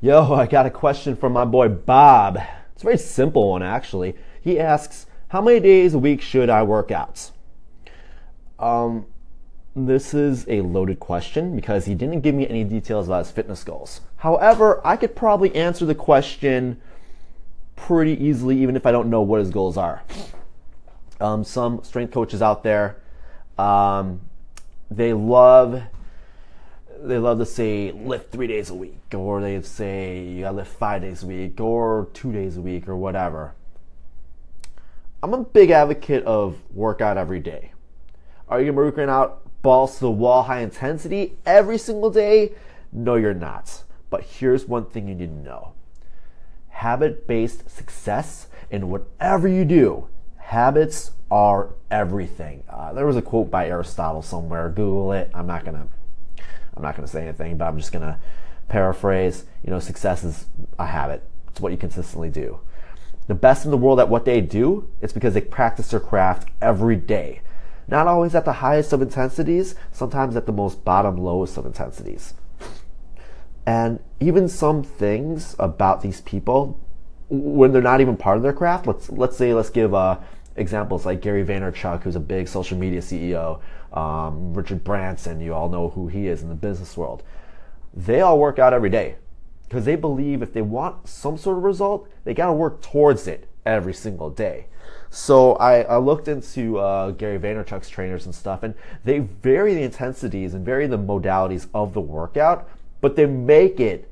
Yo, I got a question from my boy Bob. It's a very simple one, actually. He asks, How many days a week should I work out? Um, this is a loaded question because he didn't give me any details about his fitness goals. However, I could probably answer the question pretty easily, even if I don't know what his goals are. Um, some strength coaches out there, um, they love they love to say lift three days a week, or they say you gotta lift five days a week, or two days a week, or whatever. I'm a big advocate of workout every day. Are you working out balls to the wall, high intensity every single day? No, you're not. But here's one thing you need to know habit based success in whatever you do, habits are everything. Uh, there was a quote by Aristotle somewhere. Google it. I'm not gonna I'm not going to say anything, but I'm just going to paraphrase. You know, success is a habit. It's what you consistently do. The best in the world at what they do, it's because they practice their craft every day. Not always at the highest of intensities, sometimes at the most bottom lowest of intensities. And even some things about these people, when they're not even part of their craft, let's let's say let's give uh, examples like Gary Vaynerchuk, who's a big social media CEO, um, Richard Branson, you all know who he is in the business world. They all work out every day because they believe if they want some sort of result, they got to work towards it every single day. So I, I looked into uh, Gary Vaynerchuk's trainers and stuff, and they vary the intensities and vary the modalities of the workout, but they make it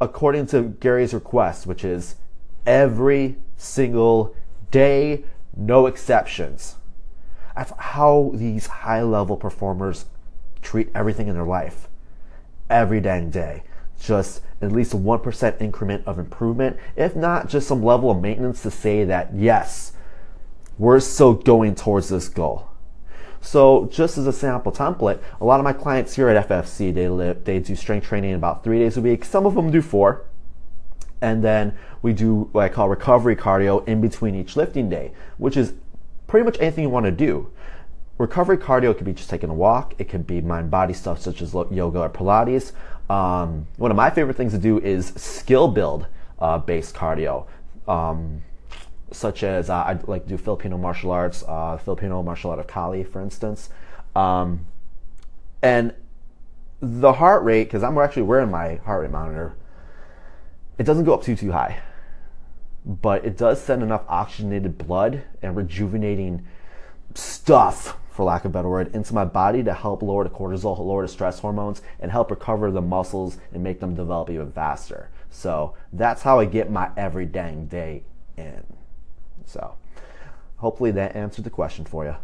according to Gary's request, which is every single day, no exceptions. That's how these high level performers treat everything in their life every dang day. Just at least a 1% increment of improvement, if not just some level of maintenance to say that, yes, we're still going towards this goal. So, just as a sample template, a lot of my clients here at FFC, they live, they do strength training about three days a week. Some of them do four, and then we do what I call recovery cardio in between each lifting day, which is pretty much anything you want to do. Recovery cardio could be just taking a walk. It could be mind body stuff such as yoga or Pilates. Um, one of my favorite things to do is skill build uh, based cardio, um, such as uh, I like to do Filipino martial arts, uh, Filipino martial art of Kali, for instance. Um, and the heart rate, because I'm actually wearing my heart rate monitor, it doesn't go up too too high but it does send enough oxygenated blood and rejuvenating stuff, for lack of a better word, into my body to help lower the cortisol, lower the stress hormones, and help recover the muscles and make them develop even faster. So that's how I get my every dang day in. So hopefully that answered the question for you.